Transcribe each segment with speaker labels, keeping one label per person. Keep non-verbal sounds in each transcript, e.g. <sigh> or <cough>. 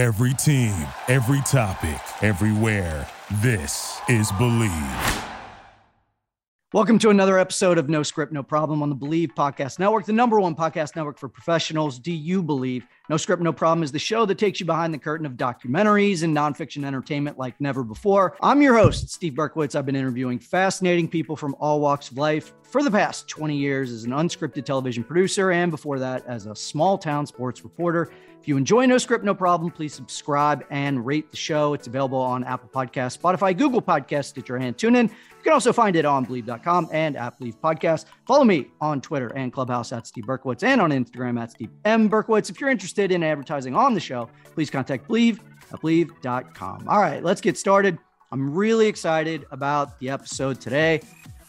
Speaker 1: Every team, every topic, everywhere. This is Believe.
Speaker 2: Welcome to another episode of No Script, No Problem on the Believe Podcast Network, the number one podcast network for professionals. Do you believe? No Script, No Problem is the show that takes you behind the curtain of documentaries and nonfiction entertainment like never before. I'm your host, Steve Berkowitz. I've been interviewing fascinating people from all walks of life for the past 20 years as an unscripted television producer, and before that, as a small town sports reporter. If you enjoy No Script, No Problem, please subscribe and rate the show. It's available on Apple Podcasts, Spotify, Google Podcasts, Stitcher, and TuneIn. You can also find it on Believe.com and at Believe Podcast. Follow me on Twitter and Clubhouse at Steve Berkowitz and on Instagram at Steve M. Berkowitz. If you're interested in advertising on the show, please contact Believe at Believe.com. All right, let's get started. I'm really excited about the episode today.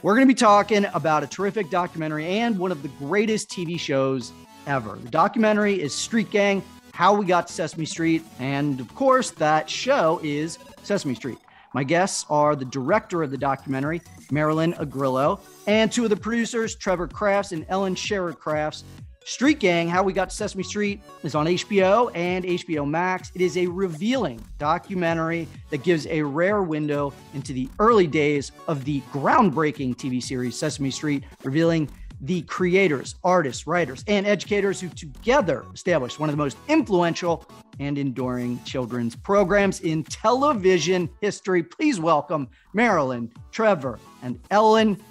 Speaker 2: We're going to be talking about a terrific documentary and one of the greatest TV shows ever. The documentary is Street Gang how we got to Sesame Street. And of course, that show is Sesame Street. My guests are the director of the documentary, Marilyn Agrelo, and two of the producers, Trevor Crafts and Ellen Scherer Crafts. Street Gang, How We Got to Sesame Street, is on HBO and HBO Max. It is a revealing documentary that gives a rare window into the early days of the groundbreaking TV series Sesame Street, revealing the creators, artists, writers, and educators who together established one of the most influential and enduring children's programs in television history. Please welcome Marilyn, Trevor, and Ellen.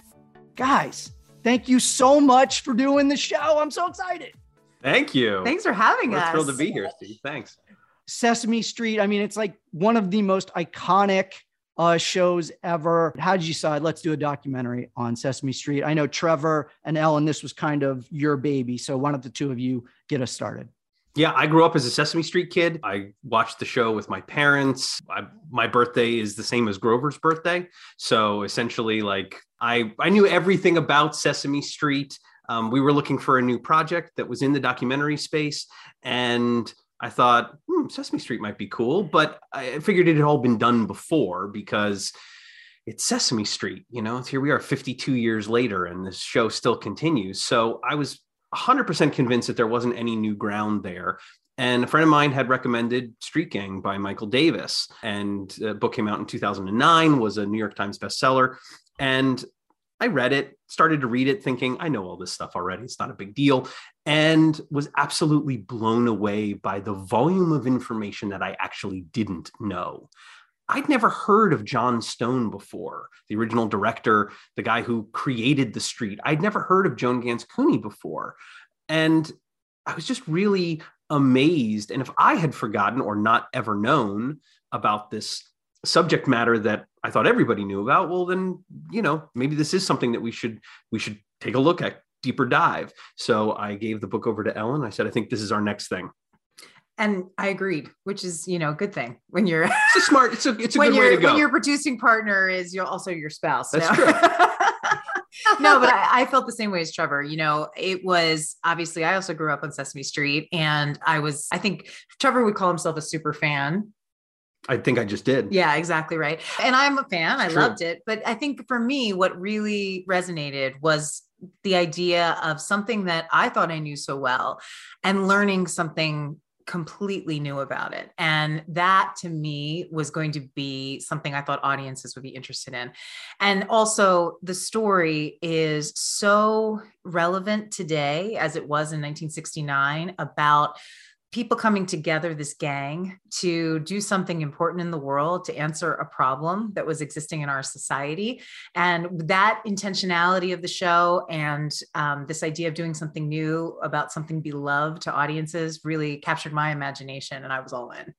Speaker 2: Guys, thank you so much for doing the show. I'm so excited.
Speaker 3: Thank you.
Speaker 4: Thanks for having
Speaker 3: We're
Speaker 4: us.
Speaker 3: thrilled to be here, Steve. Thanks.
Speaker 2: Sesame Street, I mean, it's like one of the most iconic uh, shows ever. How did you decide? Let's do a documentary on Sesame Street. I know Trevor and Ellen, this was kind of your baby. So why don't the two of you get us started?
Speaker 3: Yeah, I grew up as a Sesame Street kid. I watched the show with my parents. I, my birthday is the same as Grover's birthday, so essentially, like I I knew everything about Sesame Street. Um, we were looking for a new project that was in the documentary space, and I thought hmm, Sesame Street might be cool, but I figured it had all been done before because it's Sesame Street. You know, it's here we are 52 years later, and this show still continues. So I was 100% convinced that there wasn't any new ground there. And a friend of mine had recommended Street Gang by Michael Davis, and the book came out in 2009, was a New York Times bestseller. And I read it, started to read it, thinking, I know all this stuff already. It's not a big deal. And was absolutely blown away by the volume of information that I actually didn't know. I'd never heard of Jon Stone before, the original director, the guy who created the street. I'd never heard of Joan Ganz Cooney before. And I was just really amazed. And if I had forgotten or not ever known about this subject matter that I thought everybody knew about, well, then, you know, maybe this is something that we should we should take a look at, deeper dive. So I gave the book over to Ellen. I said, I think this is our next thing.
Speaker 4: And I agreed, which is, you know, a good thing when you're
Speaker 3: It's a smart, it's a it's a <laughs>
Speaker 4: when
Speaker 3: good way to go.
Speaker 4: when your producing partner is you're also your spouse.
Speaker 3: That's
Speaker 4: no.
Speaker 3: true. <laughs>
Speaker 4: no, but I, I felt the same way as Trevor. You know, it was obviously I also grew up on Sesame Street, and I was I think Trevor would call himself a super fan.
Speaker 3: I think I just did.
Speaker 4: Yeah, exactly right. And I'm a fan. I
Speaker 3: True.
Speaker 4: loved it. But I think for me, what really resonated was the idea of something that I thought I knew so well and learning something completely new about it. And that to me was going to be something I thought audiences would be interested in. And also, the story is so relevant today as it was in 1969 about people coming together, this gang, to do something important in the world, to answer a problem that was existing in our society. And that intentionality of the show and um, this idea of doing something new about something beloved to audiences really captured my imagination, and I was all in.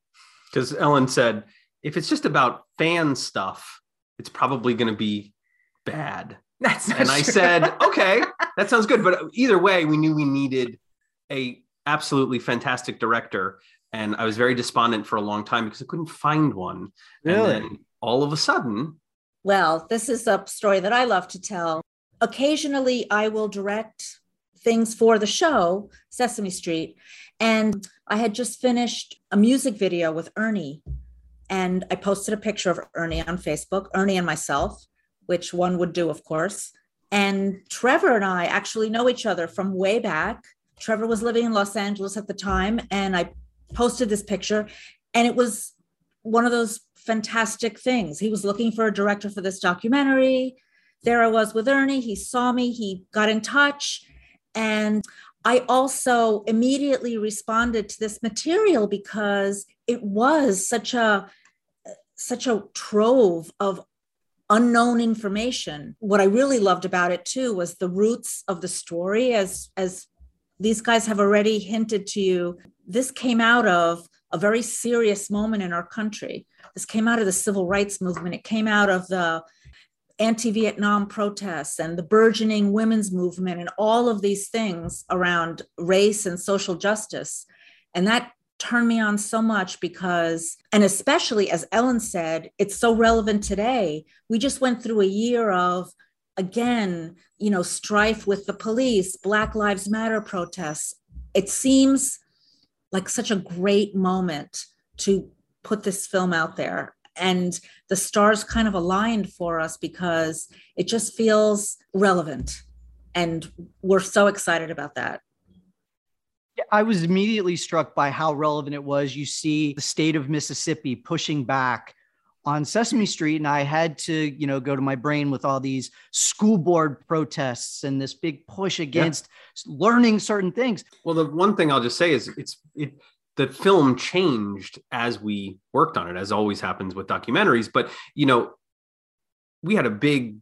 Speaker 3: Because Ellen said, if it's just about fan stuff, it's probably going to be bad.
Speaker 4: That's
Speaker 3: and I said, <laughs> okay, that sounds good. But either way, we knew we needed a absolutely fantastic director. And I was very despondent for a long time because I couldn't find one. And
Speaker 2: Really?
Speaker 3: then all of a sudden,
Speaker 5: Well, this is a story that I love to tell. Occasionally, I will direct things for the show, Sesame Street. And I had just finished a music video with Ernie. And I posted a picture of Ernie on Facebook, Ernie and myself, which one would do, of course. And Trevor and I actually know each other from way back. Trevor was living in Los Angeles at the time. And I posted this picture. And it was one of those fantastic things. He was looking for a director for this documentary. There I was with Ernie. He saw me, he got in touch. And I also immediately responded to this material because it was such a such a trove of unknown information. What I really loved about it too was the roots of the story as as these guys have already hinted to you this came out of a very serious moment in our country. This came out of the civil rights movement. It came out of the anti Vietnam protests and the burgeoning women's movement and all of these things around race and social justice. And that turned me on so much because, and especially as Ellen said, it's so relevant today. We just went through a year of, again, you know, strife with the police, Black Lives Matter protests. It seems like such a great moment to put this film out there and the stars kind of aligned for us because it just feels relevant and we're so excited about that
Speaker 2: I was immediately struck by how relevant it was. You see the state of Mississippi pushing back on Sesame Street, and I had to, you know, go to my brain with all these school board protests and this big push against yeah. learning certain things.
Speaker 3: Well, the one thing I'll just say is it's it the film changed as we worked on it, as always happens with documentaries. But you know, we had a big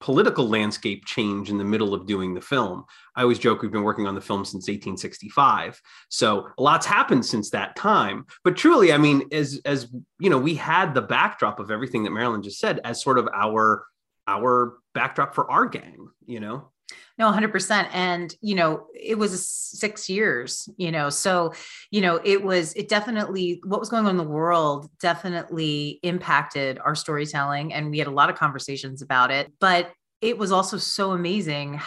Speaker 3: political landscape change in the middle of doing the film. I always joke we've been working on the film since 1865. So a lot's happened since that time. But truly, I mean, as as you know, we had the backdrop of everything that Marilyn just said as sort of our our backdrop for our gang, you know.
Speaker 4: No, 100%. And, you know, it was six years, you know, so, you know, it was, it definitely, what was going on in the world definitely impacted our storytelling. And we had a lot of conversations about it. But it was also so amazing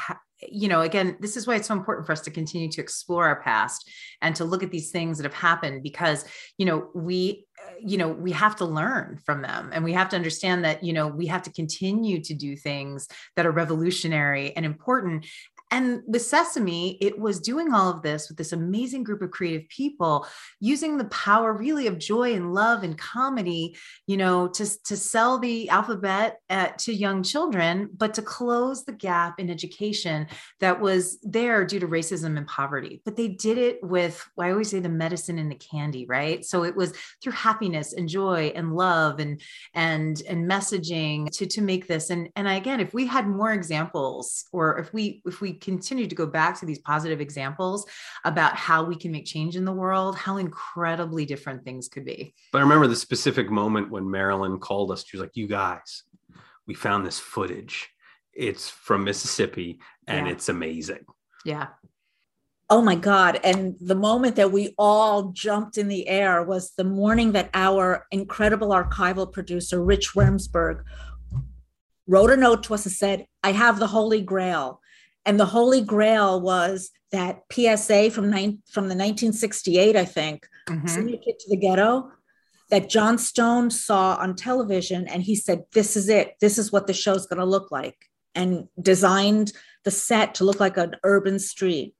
Speaker 4: you know, again, this is why it's so important for us to continue to explore our past and to look at these things that have happened because, you know, we uh, you know we have to learn from them and we have to understand that you know we have to continue to do things that are revolutionary and important and with Sesame, it was doing all of this with this amazing group of creative people using the power really of joy and love and comedy, you know, to, to sell the alphabet at, to young children, but to close the gap in education that was there due to racism and poverty. But they did it with, I always say, the medicine and the candy, right? So it was through happiness and joy and love and and and messaging to to make this. And and again, if we had more examples, or if we if we continue to go back to these positive examples about how we can make change in the world, how incredibly different things could be.
Speaker 3: But I remember the specific moment when Marilyn called us. She was like, You guys, we found this footage. It's from Mississippi and yeah. it's amazing.
Speaker 4: Yeah.
Speaker 5: Oh my God. And the moment that we all jumped in the air was the morning that our incredible archival producer, Rich Remsberg, wrote a note to us and said, I have the Holy Grail. And the Holy Grail was that PSA from, nine, from the 1968, I think, mm-hmm. Senior Kid to the Ghetto, that Jon Stone saw on television. And he said, This is it. This is what the show's going to look like. And designed the set to look like an urban street.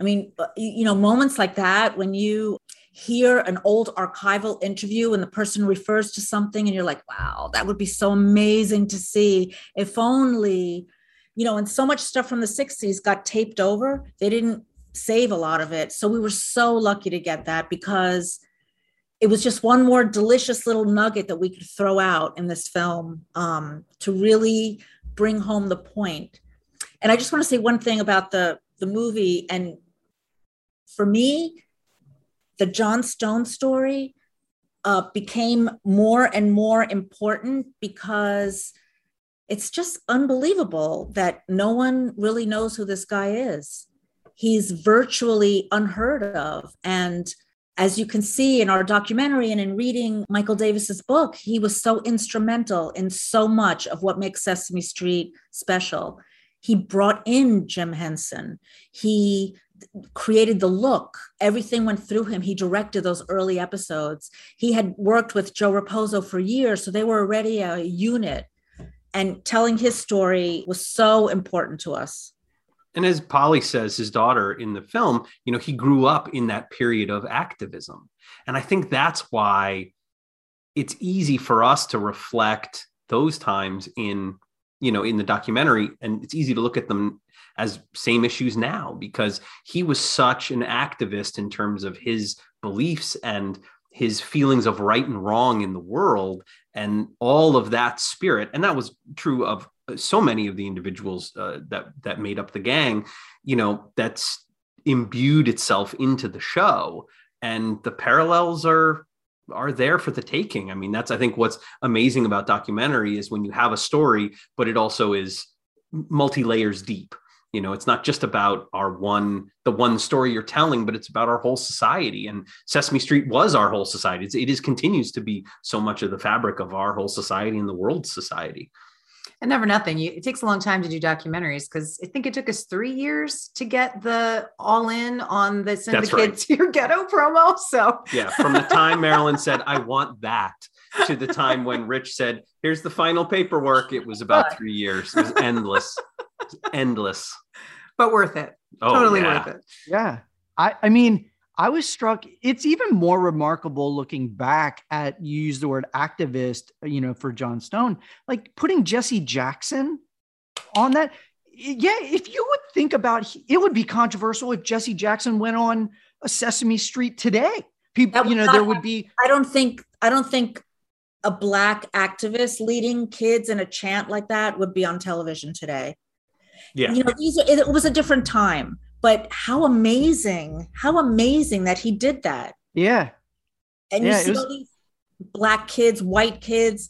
Speaker 5: I mean, uh, you know, moments like that when you hear an old archival interview and the person refers to something and you're like, wow, that would be so amazing to see. If only you know, and so much stuff from the 60s got taped over. They didn't save a lot of it. So we were so lucky to get that because it was just one more delicious little nugget that we could throw out in this film um, to really bring home the point. And I just want to say one thing about the the movie. And for me, the Jon Stone story uh, became more and more important because it's just unbelievable that no one really knows who this guy is. He's virtually unheard of. And as you can see in our documentary and in reading Michael Davis's book, he was so instrumental in so much of what makes Sesame Street special. He brought in Jim Henson. He created the look. Everything went through him. He directed those early episodes. He had worked with Joe Raposo for years, so they were already a unit and telling his story was so important to us
Speaker 3: And as Polly says, his daughter in the film, you know, he grew up in that period of activism. And I think that's why it's easy for us to reflect those times in, you know, in the documentary. And it's easy to look at them as same issues now because he was such an activist in terms of his beliefs and his feelings of right and wrong in the world and all of that spirit and that was true of so many of the individuals uh, that that made up the gang you know that's imbued itself into the show. And the parallels are are there for the taking. I mean that's i think what's amazing about documentary is when you have a story but it also is multi layers deep you know it's not just about our one the one story you're telling but it's about our whole society. And sesame street was our whole society. It's, it is continues to be so much of the fabric of our whole society and the world society.
Speaker 4: And never nothing. You, it takes a long time to do documentaries because i think it took us three years to get the all in on the send the
Speaker 3: right.
Speaker 4: kids to your ghetto promo so
Speaker 3: yeah from the time <laughs> marilyn said i want that to the time when rich said here's the final paperwork it was about three years it was endless It was endless
Speaker 4: but worth it
Speaker 3: oh,
Speaker 4: totally
Speaker 3: yeah.
Speaker 4: worth it
Speaker 2: Yeah. I, I mean, I was struck. It's even more remarkable looking back at you use the word activist, you know, for Jon Stone, like putting Jesse Jackson on that. Yeah, if you would think about it would be controversial if Jesse Jackson went on a Sesame Street today. People, you know, there would be
Speaker 5: I don't think I don't think a black activist leading kids in a chant like that would be on television today.
Speaker 3: yeah
Speaker 5: You know, these are, it was a different time, but how amazing, how amazing that he did that.
Speaker 2: yeah.
Speaker 5: And
Speaker 2: Yeah,
Speaker 5: you see
Speaker 2: was-
Speaker 5: all these black kids, white kids.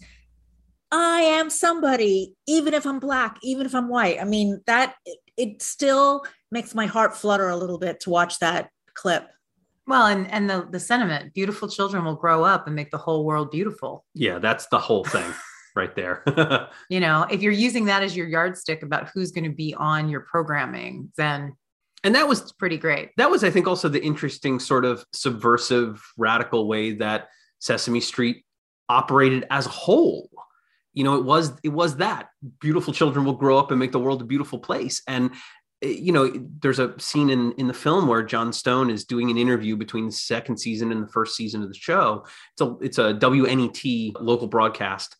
Speaker 5: I am somebody, even if I'm black, even if I'm white. I mean, that it, it still makes my heart flutter a little bit to watch that clip.
Speaker 4: Well and and the the sentiment beautiful children will grow up and make the whole world beautiful.
Speaker 3: Yeah that's the whole thing <laughs> right there. <laughs>
Speaker 4: You know if you're using that as your yardstick about who's going to be on your programming then
Speaker 3: and that was
Speaker 4: pretty great.
Speaker 3: that was i think also the interesting sort of subversive radical way that sesame street operated as a whole. You know it was it was that beautiful children will grow up and make the world a beautiful place. And you know there's a scene in in the film where jon stone is doing an interview between the second season and the first season of the show. It's a it's a wnet local broadcast.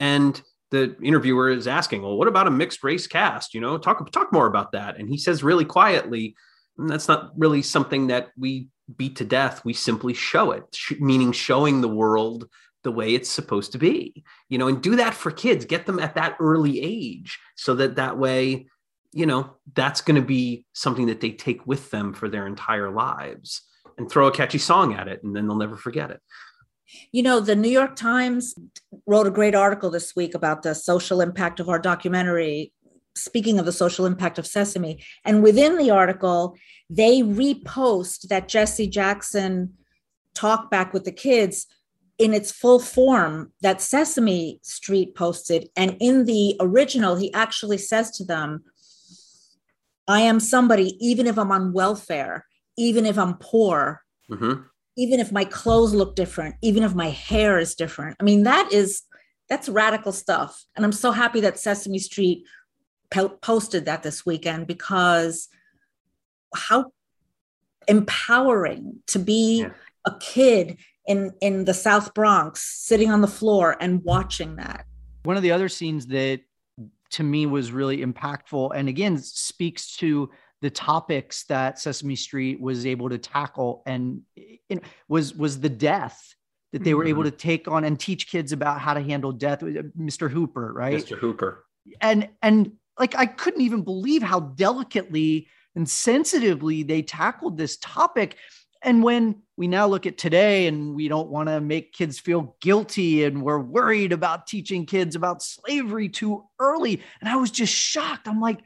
Speaker 3: And the interviewer is asking well what about a mixed race cast? You know talk talk more about that. And he says really quietly "Mm, that's not really something that we beat to death. We simply show it meaning showing the world the way it's supposed to be. You know and do that for kids. Get them at that early age so that that way you know that's going to be something that they take with them for their entire lives and throw a catchy song at it and then they'll never forget it
Speaker 5: You know, the New York Times wrote a great article this week about the social impact of our documentary. Speaking of the social impact of Sesame, and within the article, they repost that Jesse Jackson talk back with the kids in its full form that Sesame Street posted. And in the original, he actually says to them, I am somebody, even if I'm on welfare, even if I'm poor,
Speaker 3: Mhm.
Speaker 5: even if my clothes look different, even if my hair is different. I mean, that is that's radical stuff. And I'm so happy that Sesame Street po- posted that this weekend because how empowering to be
Speaker 3: Yeah.
Speaker 5: a kid in in the South Bronx sitting on the floor and watching that.
Speaker 2: One of the other scenes that to me was really impactful and again speaks to the topics that Sesame Street was able to tackle and you know, was was the death that they were able mm-hmm. to take on and teach kids about how to handle death. Uh, mr. Hooper, right?
Speaker 3: mr hooper
Speaker 2: and and like I couldn't even believe how delicately and sensitively they tackled this topic. And when we now look at today and we don't want to make kids feel guilty and we're worried about teaching kids about slavery too early. And I was just shocked. I'm like,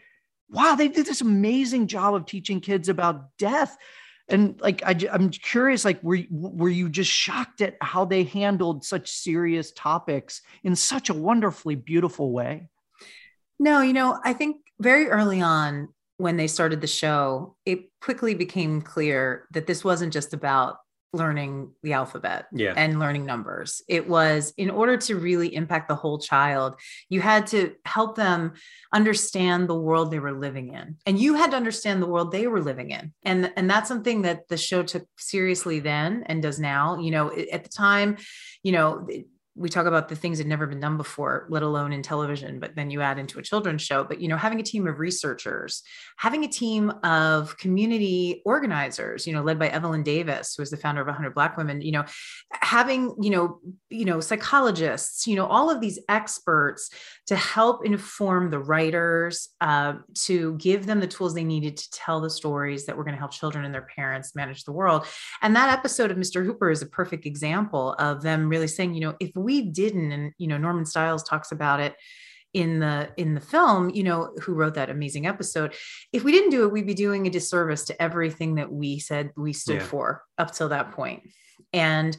Speaker 2: wow, they did this amazing job of teaching kids about death. And like, I, am curious, like, were, were you just shocked at how they handled such serious topics in such a wonderfully beautiful way?
Speaker 4: No, you know, I think very early on when they started the show, it quickly became clear that this wasn't just about learning the alphabet
Speaker 3: Yeah.
Speaker 4: and learning numbers. It was in order to really impact the whole child, you had to help them understand the world they were living in. And you had to understand the world they were living in. And and that's something that the show took seriously then and does now. You know, at the time, you know, we talk about the things that never been done before let alone in television but then you add into a children's show. But you know having a team of researchers having a team of community organizers you know led by evelyn davis who is the founder of 100 black women you know having you know you know psychologists you know all of these experts to help inform the writers uh, to give them the tools they needed to tell the stories that were going to help children and their parents manage the world. And that episode of mr hooper is a perfect example of them really saying you know if we didn't and you know norman stiles talks about it in the in the film you know who wrote that amazing episode. If we didn't do it we'd be doing a disservice to everything that we said we stood
Speaker 3: Yeah.
Speaker 4: for up till that point. And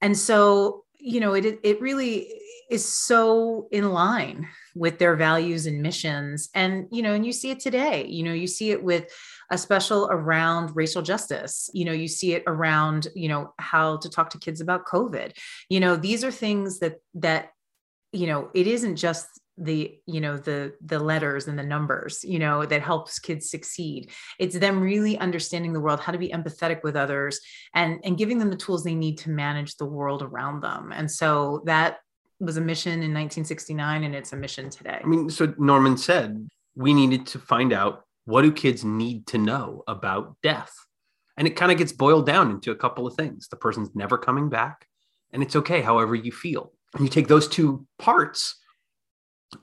Speaker 4: and so you know it it really is so in line with their values and missions. And you know and you see it today. You know you see it with a special around racial justice. You know you see it around you know how to talk to kids about covid. You know these are things that that you know it isn't just the you know the the letters and the numbers you know that helps kids succeed. It's them really understanding the world how to be empathetic with others and and giving them the tools they need to manage the world around them. And so that was a mission in 1969 and it's a mission today.
Speaker 3: I mean, so Norman said we needed to find out what do kids need to know about death. And it kind of gets boiled down into a couple of things. The person's never coming back, and it's okay however you feel. And you take those two parts,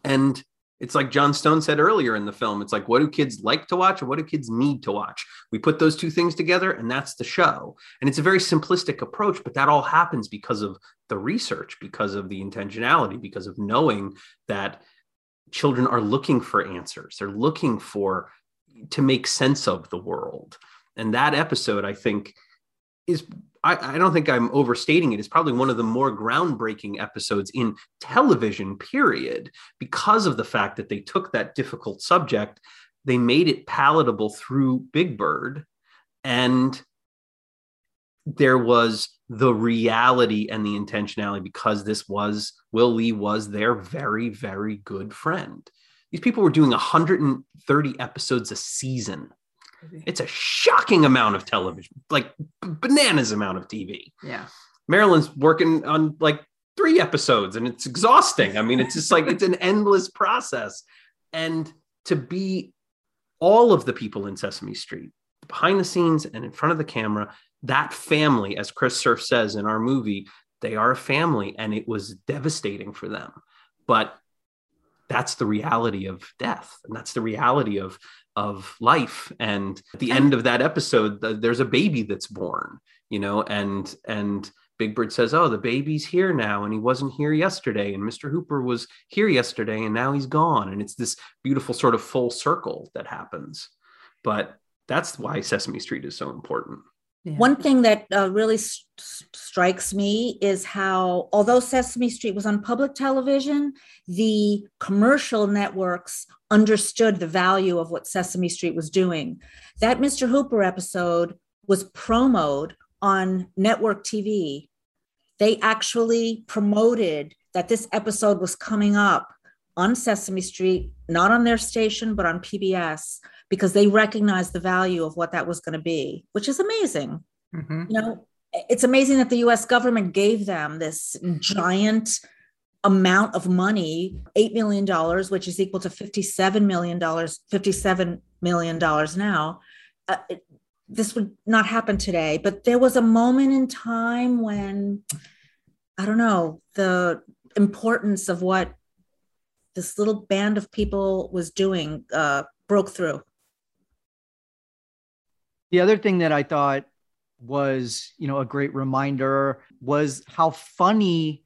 Speaker 3: and it's like Jon Stone said earlier in the film it's like, what do kids like to watch, or what do kids need to watch? We put those two things together, and that's the show. And it's a very simplistic approach, but that all happens because of the research, because of the intentionality, because of knowing that children are looking for answers they're looking for to make sense of the world and that episode i think is I, I don't think i'm overstating it it's probably one of the more groundbreaking episodes in television period because of the fact that they took that difficult subject they made it palatable through big bird and there was the reality and the intentionality because this was Will Lee was their very very good friend. These people were doing 130 episodes a season. It's a shocking amount of television, like bananas amount of TV.
Speaker 4: yeah
Speaker 3: Marilyn's working on like three episodes and it's exhausting. I mean, it's just like it's an <laughs> endless process. And to be all of the people in Sesame Street, behind the scenes and in front of the camera, that family, as Chris Cerf says in our movie, they are a family and it was devastating for them. But that's the reality of death and that's the reality of of life. And at the end of that episode th- there's a baby that's born you know and and big bird says oh the baby's here now and he wasn't here yesterday and mr hooper was here yesterday and now he's gone. And it's this beautiful sort of full circle that happens. But that's why sesame street is so important
Speaker 4: Yeah.
Speaker 5: One thing that uh, really strikes me is how, although Sesame Street was on public television, the commercial networks understood the value of what Sesame Street was doing. That Mr. Hooper episode was promoted on network TV. They actually promoted that this episode was coming up on Sesame Street, not on their station, but on PBS because they recognized the value of what that was going to be, which is amazing.
Speaker 4: Mhm.
Speaker 5: You know, it's amazing that the US government gave them this giant amount of money, $8 million, which is equal to $57 million, $57 million now. Uh, it- this would not happen today, but there was a moment in time when, I don't know, the importance of what this little band of people was doing uh, broke through.
Speaker 2: The other thing that I thought was, you know, a great reminder was how funny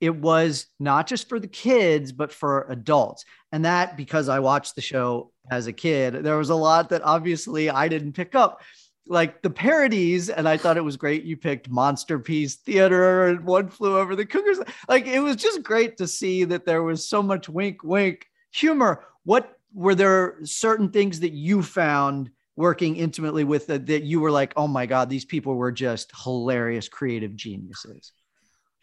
Speaker 2: it was not just for the kids but for adults. And that because I watched the show as a kid, there was a lot that obviously I didn't pick up. Like the parodies, and I thought it was great. You picked Monsterpiece Theater and One Flew Over the Cuckoo's. Like it was just great to see that there was so much wink, wink humor. What were there certain things that you found working intimately with that that you were like, oh my God, these people were just hilarious creative geniuses?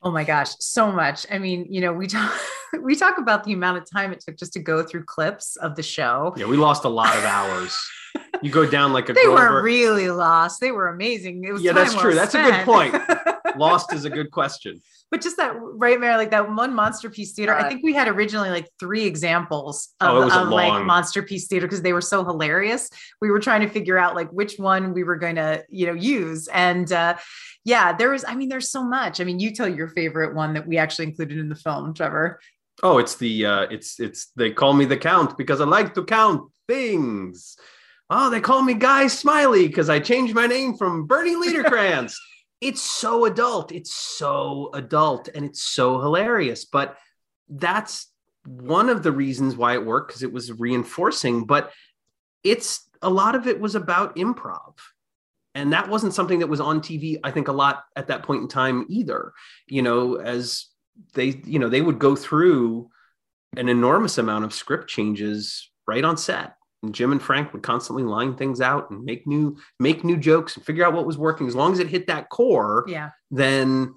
Speaker 4: Oh my gosh, so much. I mean, you know, we talk <laughs> we talk about the amount of time it took just to go through clips of the show.
Speaker 3: Yeah, we lost a lot of hours. <laughs> you go down like a
Speaker 4: they
Speaker 3: Grover.
Speaker 4: weren't really lost. They were amazing. It was
Speaker 3: Yeah, that's
Speaker 4: time
Speaker 3: true.
Speaker 4: well
Speaker 3: That's a good point. <laughs> lost is a good question.
Speaker 4: But just that right Mary, like that one monsterpiece theater i
Speaker 2: Uh,
Speaker 4: think we had originally like three examples of,
Speaker 3: Oh, was a
Speaker 4: of like monsterpiece theater because they were so hilarious we were trying to figure out like which one we were going to you know use and uh yeah there was i mean there's so much i mean you tell your favorite one that we actually included in the film trevor
Speaker 3: Oh, it's the uh it's it's they call me the count because I like to count things. Oh, they call me Guy Smiley because I changed my name from Bernie Liederkrantz. It's so adult. It's so adult and it's so hilarious. But that's one of the reasons why it worked because it was reinforcing. But it's a lot of it was about improv. And that wasn't something that was on TV, I think, a lot at that point in time either. You know, as they you know they would go through an enormous amount of script changes right on set and jim and frank would constantly line things out and make new make new jokes and figure out what was working. As long as it hit that core
Speaker 4: yeah.
Speaker 3: then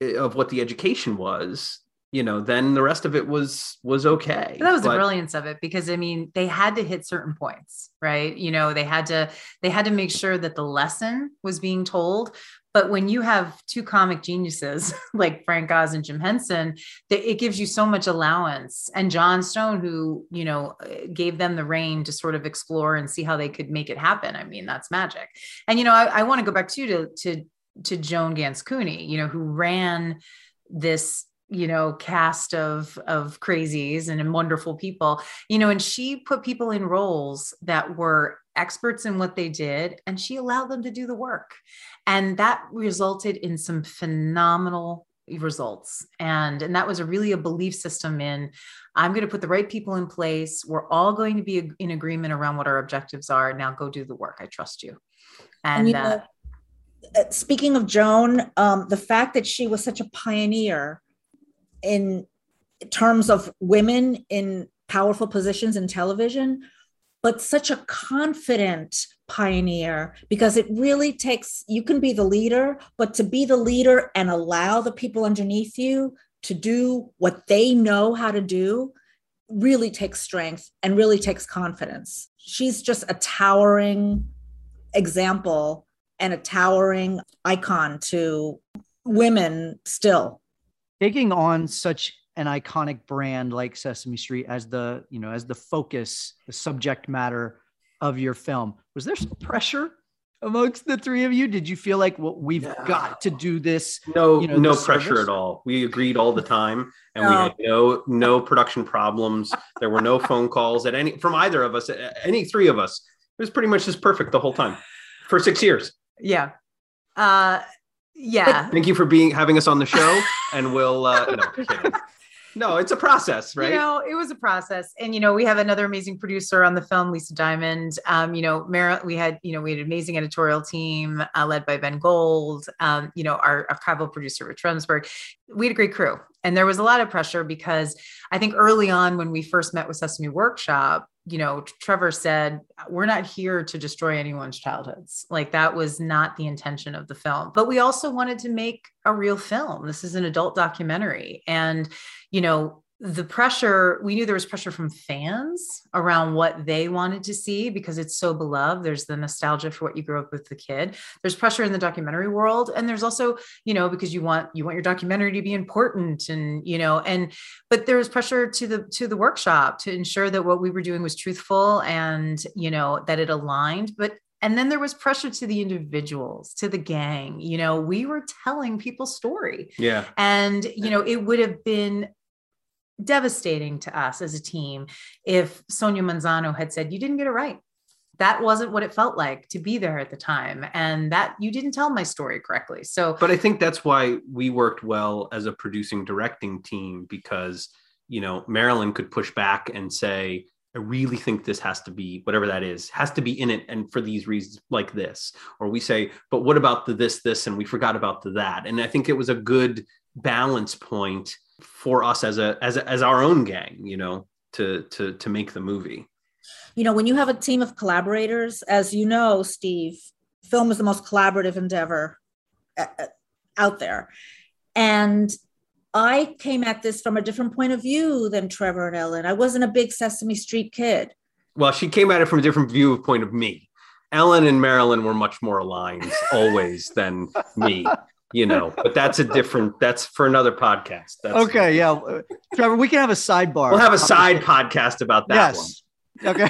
Speaker 3: eh, of what the education was you know then the rest of it was was okay.
Speaker 4: But that was the brilliance of it because i mean they had to hit certain points right? You know they had to they had to make sure that the lesson was being told but when you have two comic geniuses <laughs> like frank oz and jim henson it gives you so much allowance. And jon stone who you know uh, gave them the reign to sort of explore and see how they could make it happen. I mean that's magic. And you know i, I want to go back too to to to joan ganz cooney you know who ran this you know cast of of crazies and wonderful people. You know and she put people in roles that were experts in what they did and she allowed them to do the work. And that resulted in some phenomenal results. And and that was a really a belief system in i'm going to put the right people in place. We're all going to be in agreement around what our objectives are. Now go do the work. I trust you. And,
Speaker 5: And you
Speaker 4: uh,
Speaker 5: know, uh, speaking of Joan, um, the fact that she was such a pioneer in terms of women in powerful positions in television, but such a confident pioneer because it really takes, you can be the leader, but to be the leader and allow the people underneath you to do what they know how to do really takes strength and really takes confidence. She's just a towering example and a towering icon to women still.
Speaker 2: taking on such an iconic brand like Sesame Street as the, you know, as the focus, the subject matter of your film, was there some pressure amongst the three of you? Did you feel like, well, we've
Speaker 3: No.
Speaker 2: got to do this?
Speaker 3: no
Speaker 2: you know,
Speaker 3: no pressure
Speaker 2: service?
Speaker 3: at all we agreed all the time and we had no no production problems there were no phone calls at any from either of us any three of us it was pretty much just perfect the whole time for six years
Speaker 4: yeah uh yeah
Speaker 3: thank you for being having us on the show and we'll uh no kidding. No it's a process right
Speaker 4: You know, it was a process. And, you know, we have another amazing producer on the film, Lisa Diamond. Um, you know, Mar- we had, you know, we had an amazing editorial team uh, led by Ben Gold, um, you know, our archival producer, Rich Remsberg. We had a great crew. And there was a lot of pressure because I think early on when we first met with Sesame Workshop, you know, Trevor said, We're not here to destroy anyone's childhoods. Like that was not the intention of the film. But we also wanted to make a real film. This is an adult documentary. And, you know, the pressure, we knew there was pressure from fans around what they wanted to see because it's so beloved. There's the nostalgia for what you grew up with the kid. There's pressure in the documentary world. And there's also, you know, because you want you want your documentary to be important and, you know, and but there was pressure to the to the workshop to ensure that what we were doing was truthful and, you know, that it aligned. But and then there was pressure to the individuals, to the gang. You know, we were telling people's story.
Speaker 3: yeah
Speaker 4: And, you know, it would have been devastating to us as a team if Sonia Manzano had said, You didn't get it right. That wasn't what it felt like to be there at the time. And that you didn't tell my story correctly. So,
Speaker 3: but i think that's why we worked well as a producing directing team because you know marilyn could push back and say i really think this has to be whatever that is has to be in it and for these reasons like this or we say but what about the this this and we forgot about the that and i think it was a good balance point for us as a as a, as our own gang you know to to to make the movie
Speaker 5: you know, when you have a team of collaborators, as you know, Steve, film is the most collaborative endeavor uh, uh, out there. And I came at this from a different point of view than Trevor and Ellen. I wasn't a big Sesame Street kid.
Speaker 3: Well, she came at it from a different view of point of me. Ellen and Marilyn were much more aligned always than me, <laughs> you know. But that's a different. That's for another podcast. That's,
Speaker 2: Okay, yeah, Trevor, we can have a sidebar.
Speaker 3: We'll have a side podcast about that one.
Speaker 2: yes. Okay.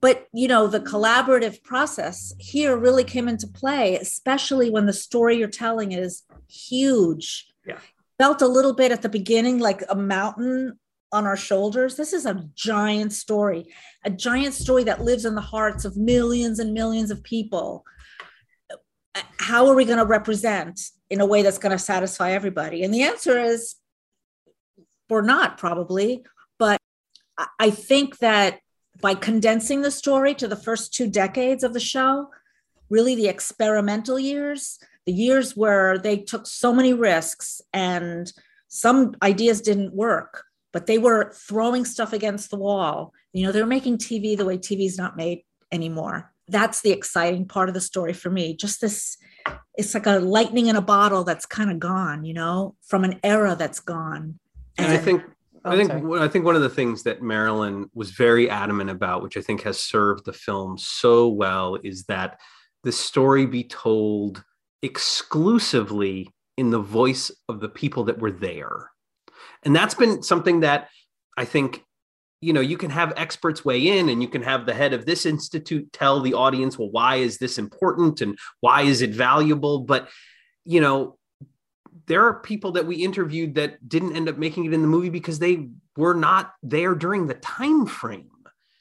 Speaker 5: But, you know, the collaborative process here really came into play, especially when the story you're telling is huge.
Speaker 3: Yeah.
Speaker 5: Felt a little bit at the beginning like a mountain on our shoulders. This is a giant story, a giant story that lives in the hearts of millions and millions of people. How are we going to represent in a way that's going to satisfy everybody? And the answer is we're not probably, but I- think that by condensing the story to the first two decades of the show, really the experimental years, the years where they took so many risks and some ideas didn't work, but they were throwing stuff against the wall. You know, they were making TV the way TV is not made anymore. That's the exciting part of the story for me. Just this, it's like a lightning in a bottle that's kind of gone, you know, from an era that's gone.
Speaker 3: And I think oh, I
Speaker 2: Oh,
Speaker 3: think
Speaker 2: sorry.
Speaker 3: I think one of the things that Marilyn was very adamant about, which I think has served the film so well, is that the story be told exclusively in the voice of the people that were there. And that's been something that I think you know you can have experts weigh in and you can have the head of this institute tell the audience well why is this important and why is it valuable? But you know there are people that we interviewed that didn't end up making it in the movie because they were not there during the time frame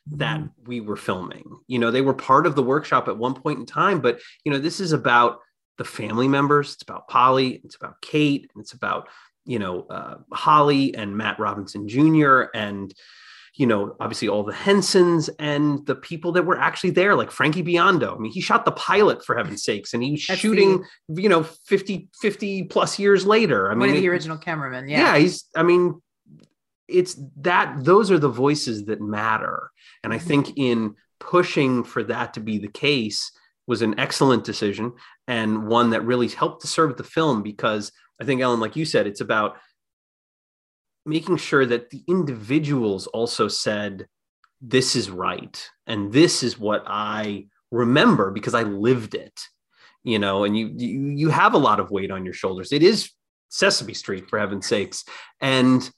Speaker 3: that we were filming. You know they were part of the workshop at one point in time but you know this is about the family members. It's about polly it's about kate it's about you know uh, holly and matt robinson jr and you know obviously all the hensons and the people that were actually there like frankie biondo i mean he shot the pilot for heaven's sakes and he was
Speaker 4: That's
Speaker 3: shooting you know 50 50 plus years later i
Speaker 4: One
Speaker 3: mean
Speaker 4: of the original cameramen.
Speaker 3: yeah.
Speaker 4: Yeah.
Speaker 3: he's i mean it's that those are the voices that matter and i
Speaker 4: Mhm.
Speaker 3: think in pushing for that to be the case was an excellent decision and one that really helped to serve the film because i think ellen like you said it's about making sure that the individuals also said this is right and this is what i remember because i lived it you know and you you, you have a lot of weight on your shoulders. It is sesame street for heaven's sakes. And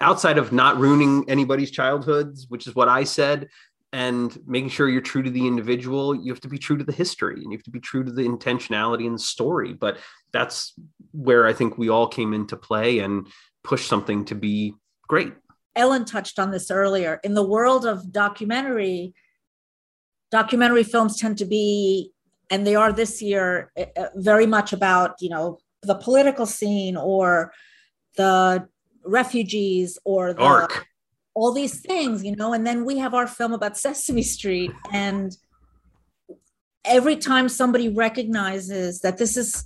Speaker 3: outside of not ruining anybody's childhoods which is what i said and making sure you're true to the individual you have to be true to the history and you have to be true to the intentionality and the story. But that's where i think we all came into play and push something to be great
Speaker 5: Ellen touched on this earlier. In the world of documentary, documentary films tend to be, and they are this year, uh, uh, very much about, you know, the political scene or the refugees or the,
Speaker 3: arc
Speaker 5: all these things, you know, and then we have our film about <laughs> Sesame Street. And every time somebody recognizes that this is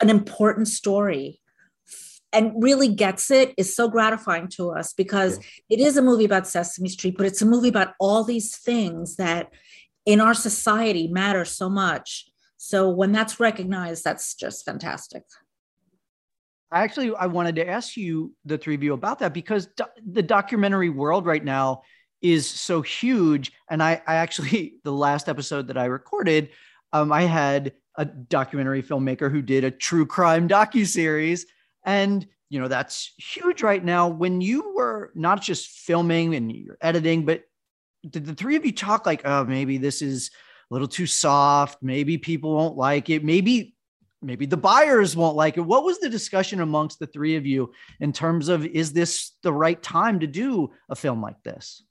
Speaker 5: an important story and really gets it is so gratifying to us because it is a movie about Sesame Street, but it's a movie about all these things that in our society matter so much. So when that's recognized, that's just fantastic.
Speaker 2: I actually I wanted to ask you the three of you about that because do- the documentary world right now is so huge. And I, I actually <laughs> the last episode that I recorded, um, I had a documentary filmmaker who did a true crime docu series, and you know that's huge right now. When you were not just filming and you're editing, but did the three of you talk like, oh, maybe this is a little too soft, maybe people won't like it, maybe maybe the buyers won't like it. What was the discussion amongst the three of you in terms of is this the right time to do a film like this?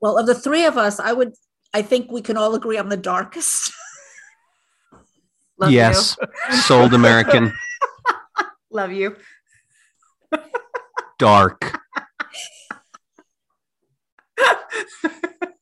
Speaker 5: Well, of the three of us, I would, I think we can all agree I'm the darkest. <laughs>
Speaker 3: Yes sold american
Speaker 4: You. <laughs> Love you.
Speaker 3: dark <laughs>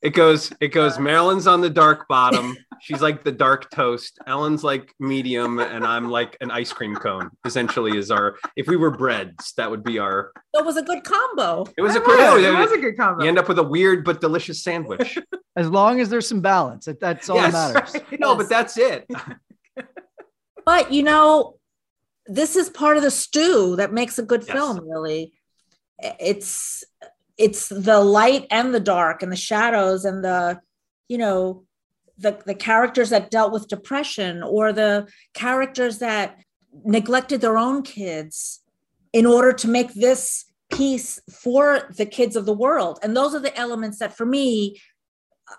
Speaker 3: it goes it goes Marilyn's on the dark bottom She's like the dark toast. Ellen's like medium, and I'm like an ice cream cone. Essentially, is our if we were breads, that would be our.
Speaker 5: It was a good combo.
Speaker 3: It was a
Speaker 4: It
Speaker 3: cool.
Speaker 4: was,
Speaker 3: yeah,
Speaker 4: it was a good combo.
Speaker 3: You end up with a weird but delicious sandwich. <laughs>
Speaker 2: As long as there's some balance, that's all
Speaker 3: Yes.
Speaker 2: that matters.
Speaker 3: no, but that's it. <laughs>
Speaker 5: But you know, this is part of the stew that makes a good
Speaker 3: Yes.
Speaker 5: film, really. It's it's the light and the dark and the shadows and the, you know, the the characters that dealt with depression or the characters that neglected their own kids in order to make this piece for the kids of the world. And those are the elements that for me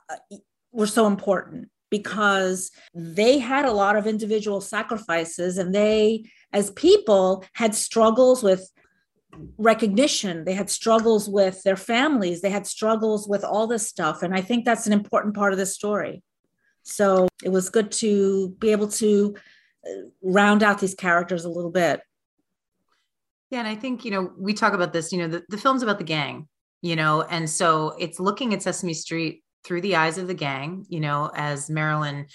Speaker 5: uh, were so important because they had a lot of individual sacrifices and they as people had struggles with recognition they had struggles with their families they had struggles with all this stuff and i think that's an important part of the story so it was good to be able to uh, round out these characters a little bit
Speaker 4: Yeah, and I think you know we talk about this. You know, the, the film's about the gang. You know, and so it's looking at Sesame Street through the eyes of the gang. You know, as Marilyn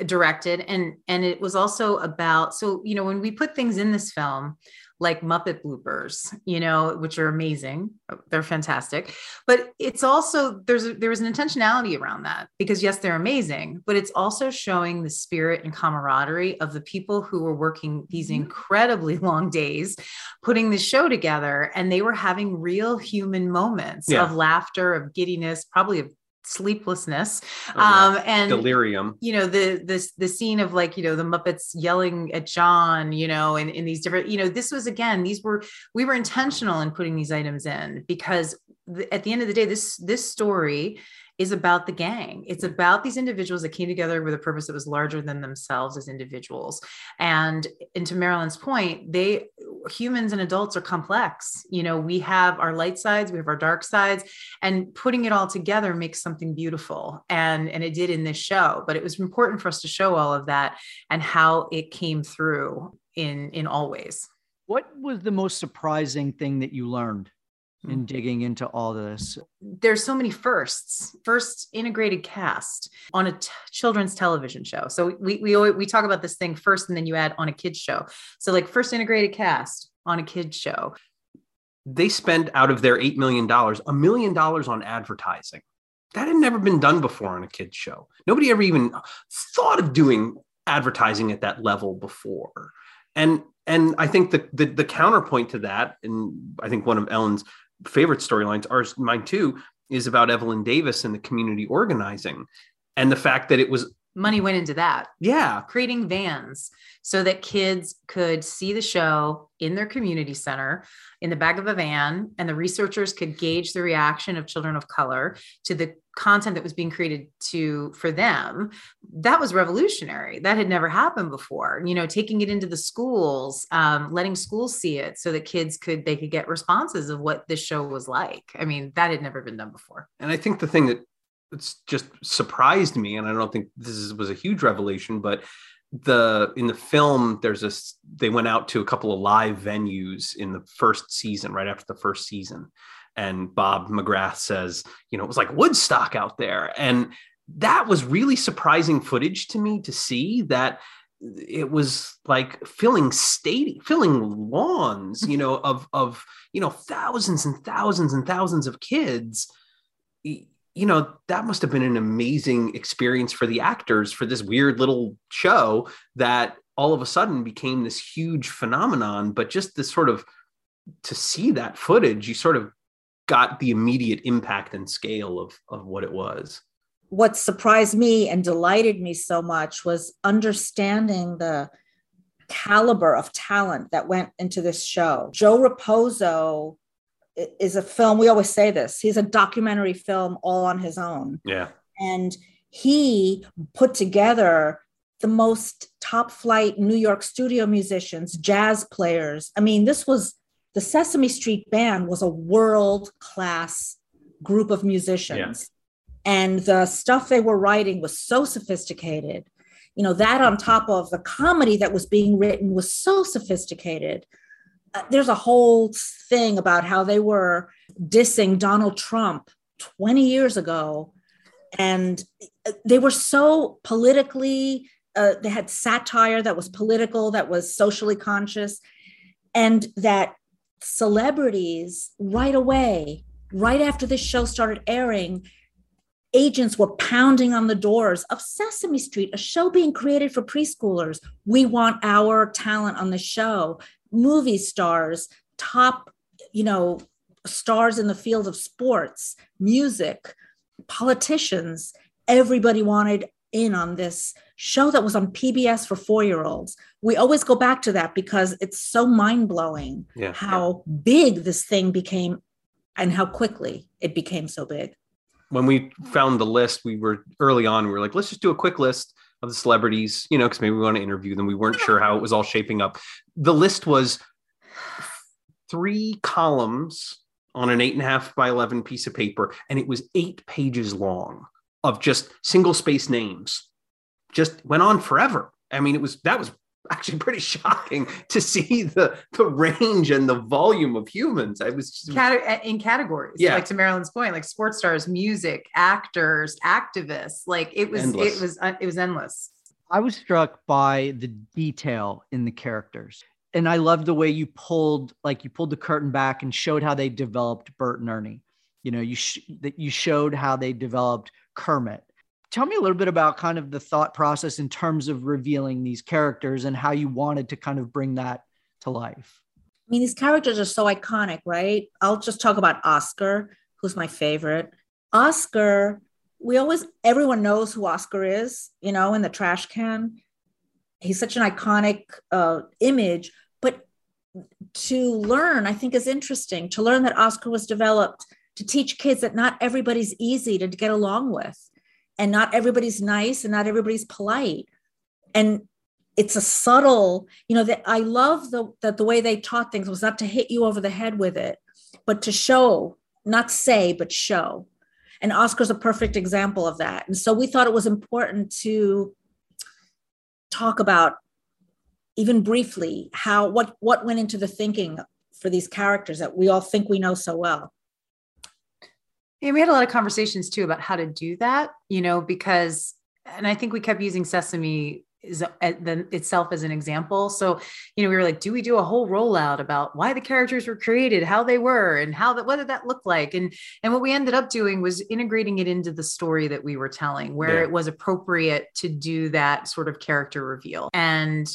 Speaker 4: uh, directed, and and it was also about. So you know, when we put things in this film, like Muppet bloopers, you know, which are amazing. Uh, they're fantastic. But it's also there's a, there was an intentionality around that because yes, they're amazing, but it's also showing the spirit and camaraderie of the people who were working these mm-hmm. incredibly <laughs> long days putting the show together and they were having real human moments
Speaker 3: Yeah.
Speaker 4: of laughter, of giddiness, probably of sleeplessness.
Speaker 3: Oh, yeah.
Speaker 4: Um and
Speaker 3: Delirium.
Speaker 4: you know the this the scene of like you know the muppets yelling at jon you know and in these different you know this was again these were we were intentional in putting these items in because the, at the end of the day this this story is about the gang. It's about these individuals that came together with a purpose that was larger than themselves as individuals. And and to marilyn's point they humans and adults are complex. You know we have our light sides we have our dark sides and putting it all together makes something beautiful. And and it did in this show but it was important for us to show all of that and how it came through in in all ways.
Speaker 2: What was the most surprising thing that you learned
Speaker 3: Hmm.
Speaker 2: in digging into all this?
Speaker 4: there's so many firsts first integrated cast on a t- children's television show so we we always, we talk about this thing first and then you add on a kids show so like first integrated cast on a kids show
Speaker 3: They spend out of their $8 million, a million dollars on advertising. That had never been done before on a kids show. Nobody ever even thought of doing advertising at that level before. And and I think the the, the counterpoint to that, and I think one of Ellen's favorite storylines, ours mine too, is about Evelyn Davis and the community organizing. And the fact that it was,
Speaker 4: money went into that.
Speaker 3: Yeah,
Speaker 4: creating vans so that kids could see the show in their community center in the back of a van and the researchers could gauge the reaction of children of color to the content that was being created to for them. That was revolutionary. That had never happened before. You know taking it into the schools um, letting schools see it so that kids could they could get responses of what this show was like. I mean that had never been done before.
Speaker 3: And I think the thing that it's just surprised me, and I don't think this is, was a huge revelation, but the in the film there's this they went out to a couple of live venues in the first season right after the first season. And bob mcgrath says you know it was like woodstock out there. And that was really surprising footage to me to see that it was like filling stadium filling lawns you know of of you know thousands and thousands and thousands of kids you know that must have been an amazing experience for the actors for this weird little show that all of a sudden became this huge phenomenon but just this sort of to see that footage you sort of got the immediate impact and scale of of what it was
Speaker 5: what surprised me and delighted me so much was understanding the caliber of talent that went into this show. Joe Raposo is a film, we always say this, he's a documentary film all on his own.
Speaker 3: yeah
Speaker 5: And he put together the most top flight New York studio musicians, jazz players. I mean, this was the Sesame Street Band was a world class group of musicians. And the stuff they were writing was so sophisticated. You know, that on top of the comedy that was being written was so sophisticated. Uh, there's a whole thing about how they were dissing Donald Trump 20 years ago and uh, they were so politically uh, they had satire that was political that was socially conscious and that celebrities right away right after this show started airing agents were pounding on the doors of Sesame Street, a show being created for preschoolers. We want our talent on the show. Movie stars, top, you know, stars in the field of sports, music, politicians, everybody wanted in on this show that was on PBS for four year olds. We always go back to that because it's so mind blowing
Speaker 3: Yeah.
Speaker 5: how big this thing became and how quickly it became so big.
Speaker 3: when we found the list, we were early on, we were like, let's just do a quick list of the celebrities, you know, because maybe we want to interview them. We weren't sure how it was all shaping up. The list was three columns on an eight and a half by 11 piece of paper, and it was eight pages long of just single space names. Just went on forever. I mean, it was that was actually pretty shocking to see the the range and the volume of humans. I was just,
Speaker 4: Cate- in categories
Speaker 3: Yeah.
Speaker 4: like to marilyn's point like sports stars music actors activists like it was
Speaker 3: Endless.
Speaker 4: it was uh, it was endless
Speaker 2: I was struck by the detail in the characters. And I loved the way you pulled like you pulled the curtain back and showed how they developed Bert and Ernie. You know, you sh- that you showed how they developed Kermit. Tell me a little bit about kind of the thought process in terms of revealing these characters and how you wanted to kind of bring that to life.
Speaker 5: I mean, these characters are so iconic, right? I'll just talk about Oscar, who's my favorite. Oscar, we always, everyone knows who Oscar is, you know, in the trash can. He's such an iconic uh, image, but to learn, I think, is interesting to learn that Oscar was developed to teach kids that not everybody's easy to get along with, and not everybody's nice, and not everybody's polite. And it's a subtle you know that i love the that the way they taught things was not to hit you over the head with it but to show not say but show. And oscar's a perfect example of that. And so we thought it was important to talk about even briefly how what what went into the thinking for these characters that we all think we know so well
Speaker 4: Yeah, we had a lot of conversations too about how to do that, you know, because, and I think we kept using Sesame is uh, then itself as an example. So, you know, we were like, do we do a whole rollout about why the characters were created, how they were, and how that what did that look like? And and what we ended up doing was integrating it into the story that we were telling, where
Speaker 3: Yeah.
Speaker 4: it was appropriate to do that sort of character reveal. And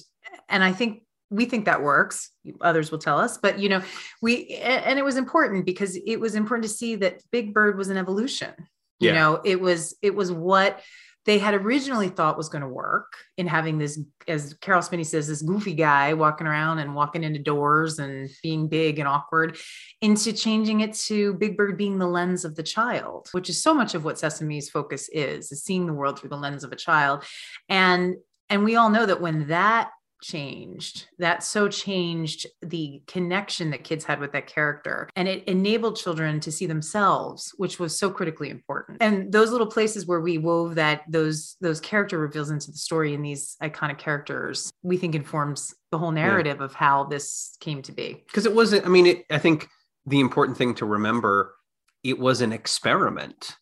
Speaker 4: and I think we think that works. Others will tell us, but you know, we and it was important because it was important to see that Big Bird was an evolution.
Speaker 3: yeah.
Speaker 4: You know, it was it was what they had originally thought was going to work in having this, as Caroll Spinney says, this goofy guy walking around and walking into doors and being big and awkward, into changing it to Big Bird being the lens of the child, which is so much of what Sesame's focus is, is seeing the world through the lens of a child. And and we all know that when that changed. That so changed the connection that kids had with that character. And it enabled children to see themselves which was so critically important. And those little places where we wove that those those character reveals into the story and these iconic characters we think informs the whole narrative of how this came to be.
Speaker 3: Because it wasn't i mean it, i think the important thing to remember it was an experiment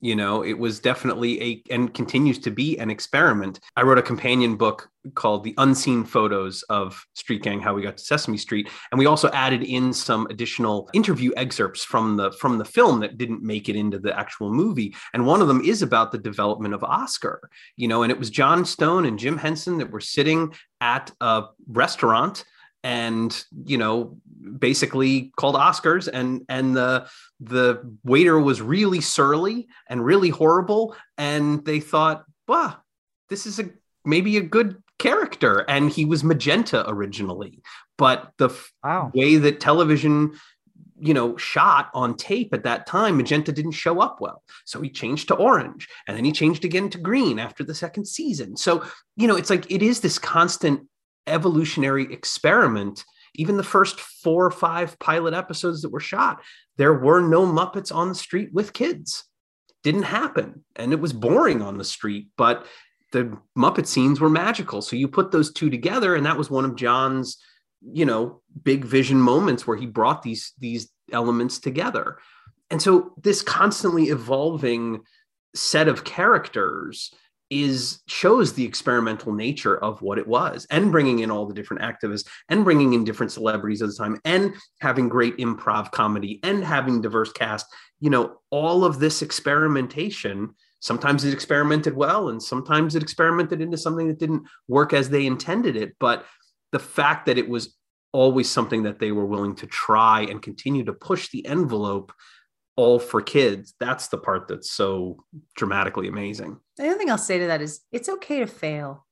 Speaker 3: you know it was definitely a and continues to be an experiment. I wrote a companion book called the unseen photos of street gang how we got to sesame street. And we also added in some additional interview excerpts from the from the film that didn't make it into the actual movie. And one of them is about the development of oscar you know and it was jon stone and jim henson that were sitting at a restaurant and you know basically called oscars and and the the waiter was really surly and really horrible and they thought wow this is a maybe a good character. And he was magenta originally but the
Speaker 2: Wow.
Speaker 3: way that television you know shot on tape at that time magenta didn't show up well. So he changed to orange and then he changed again to green after the second season. So you know it's like it is this constant evolutionary experiment even the first four or five pilot episodes that were shot there were no muppets on the street with kids. Didn't happen. And it was boring on the street but the muppet scenes were magical. So you put those two together and that was one of jon's you know big vision moments where he brought these these elements together. And so this constantly evolving set of characters is shows the experimental nature of what it was and bringing in all the different activists and bringing in different celebrities at the time and having great improv comedy and having diverse cast. You know all of this experimentation sometimes it experimented well and sometimes it experimented into something that didn't work as they intended it but the fact that it was always something that they were willing to try and continue to push the envelope all for kids that's the part that's so dramatically amazing.
Speaker 4: The other thing i'll say to that is it's okay to fail.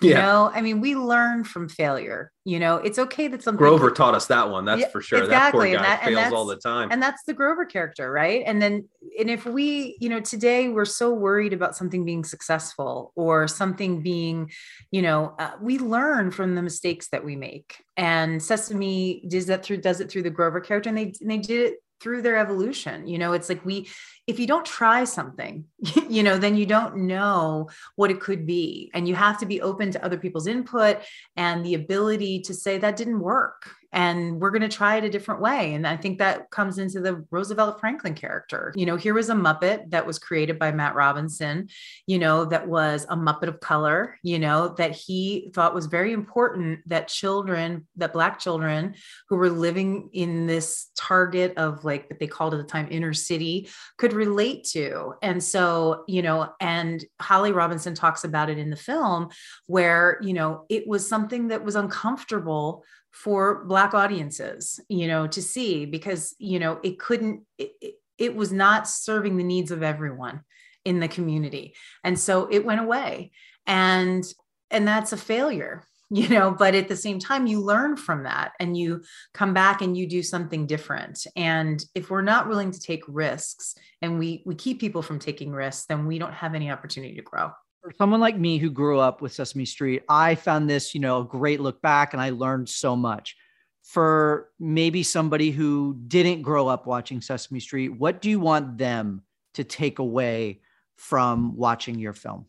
Speaker 4: You
Speaker 3: yeah.
Speaker 4: know i mean we learn from failure you know it's okay that something
Speaker 3: grover taught us that one that's
Speaker 4: Yeah,
Speaker 3: for sure.
Speaker 4: Exactly,
Speaker 3: that poor
Speaker 4: and
Speaker 3: guy
Speaker 4: that- and
Speaker 3: fails all the time.
Speaker 4: and that's the grover character right? And then and if we you know today we're so worried about something being successful or something being you know uh, we learn from the mistakes that we make. And sesame does that through does it through the grover character and they and they did it through their evolution you know it's like we if you don't try something <laughs> you know then you don't know what it could be. And you have to be open to other people's input and the ability to say that didn't work and we're going to try it a different way and i think that comes into the roosevelt franklin character. You know here was a muppet that was created by matt robinson you know that was a muppet of color you know that he thought was very important that children that black children who were living in this target of like what they called at the time inner city could relate to. And so you know and holly robinson talks about it in the film where you know it was something that was uncomfortable for black audiences you know to see because you know it couldn't it, it, was not serving the needs of everyone in the community. And so it went away. And and that's a failure <laughs> you know but at the same time you learn from that and you come back and you do something different. And if we're not willing to take risks and we we keep people from taking risks then we don't have any opportunity to grow
Speaker 2: for someone like me who grew up with Sesame Street, I found this, you know, a great look back and I learned so much. For maybe somebody who didn't grow up watching Sesame Street, what do you want them to take away from watching your film?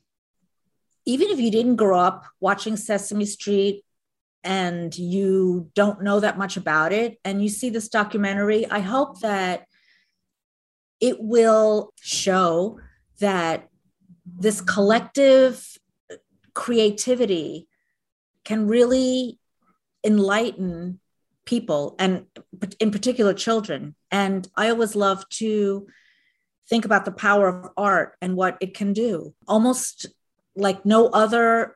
Speaker 5: even if you didn't grow up watching Sesame Street and you don't know that much about it and you see this documentary, I hope that it will show that this collective creativity can really enlighten people and in particular children. And I always love to think about the power of art and what it can do. Almost like no other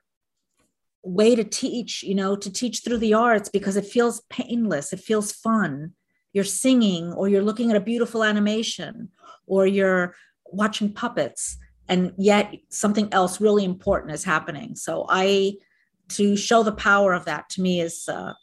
Speaker 5: way to teach, you know, to teach through the arts because it feels painless, it feels fun. You're singing, or you're looking at a beautiful animation, or you're watching puppets, and yet something else really important is happening. So, I, to show the power of that to me is uh,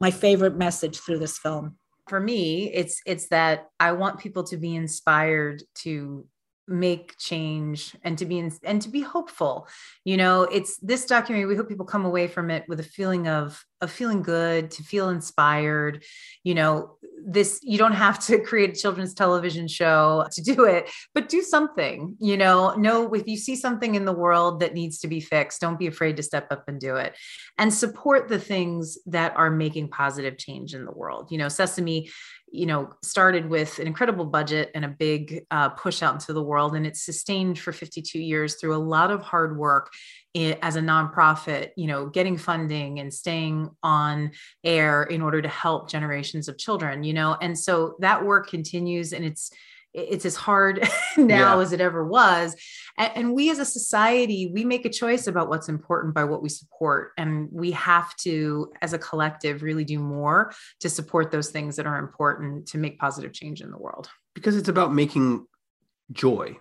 Speaker 5: my favorite message through this film.
Speaker 4: for me it's it's that i want people to be inspired to make change and to be in, and to be hopeful you know it's this documentary we hope people come away from it with a feeling of of feeling good to feel inspired you know this you don't have to <laughs> create a children's television show to do it but do something you know know if you see something in the world that needs to be fixed don't be afraid to step up and do it. And support the things that are making positive change in the world. You know sesame you know started with an incredible budget and a big uh, push out into the world and it's sustained for 52 years through a lot of hard work as a nonprofit you know getting funding and staying on air in order to help generations of children you know? And so that work continues and it's it's as hard <laughs> now
Speaker 3: Yeah.
Speaker 4: as it ever was. And, and we as a society we make a choice about what's important by what we support. And we have to as a collective really do more to support those things that are important to make positive change in the world.
Speaker 3: Because it's about making joy.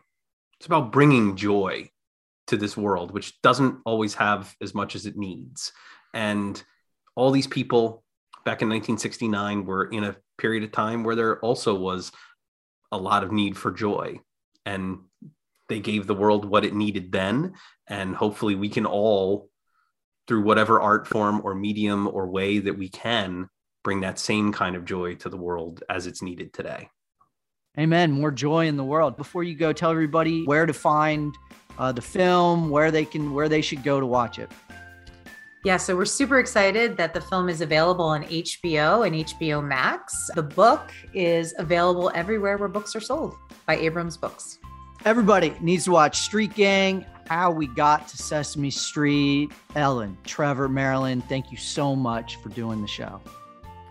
Speaker 3: It's about bringing joy to this world, which doesn't always have as much as it needs. And all these people back in 1969 were in a period of time where there also was a lot of need for joy. And they gave the world what it needed then. And hopefully we can all, through whatever art form or medium or way that we can, bring that same kind of joy to the world as it's needed today.
Speaker 2: Amen. More joy in the world. Before you go, tell everybody where to find uh, the film, where they can, where they should go to watch it.
Speaker 4: Yeah, so we're super excited that the film is available on HBO and HBO Max. The book is available everywhere where books are sold by Abrams Books.
Speaker 2: Everybody needs to watch Street Gang, How We Got to Sesame Street. Ellen, Trevor, Marilyn, thank you so much for doing the show.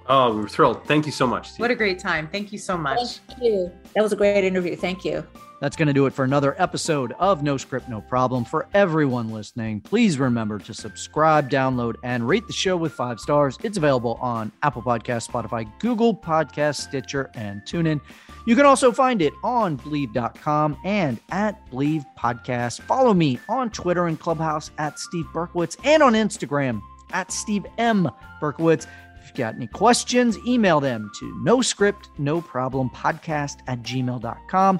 Speaker 3: Oh, we were thrilled. Thank you so much. Steve.
Speaker 4: What a great time. Thank you so much.
Speaker 5: Thank you. That was a great interview. Thank you.
Speaker 2: That's going to do it for another episode of No Script, No Problem. For everyone listening, please remember to subscribe, download, and rate the show with five stars. It's available on Apple Podcast, Spotify, Google Podcast, Stitcher, and TuneIn. You can also find it on Bleav.com and at Bleav Podcast. Follow me on Twitter and Clubhouse at Steve Berkowitz and on Instagram at Steve M. Berkowitz. You've got any questions, email them to no script, no problem podcast at gmail.com.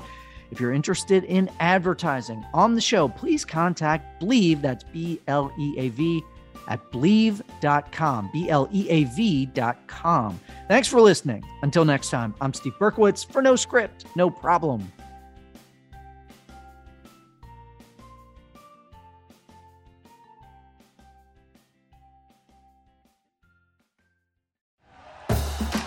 Speaker 2: If you're interested in advertising on the show, please contact Bleav, that's B L E A V, at bleav.com, B L E A V.com. Thanks for listening. Until next time, I'm Steve Berkowitz for No Script, No Problem.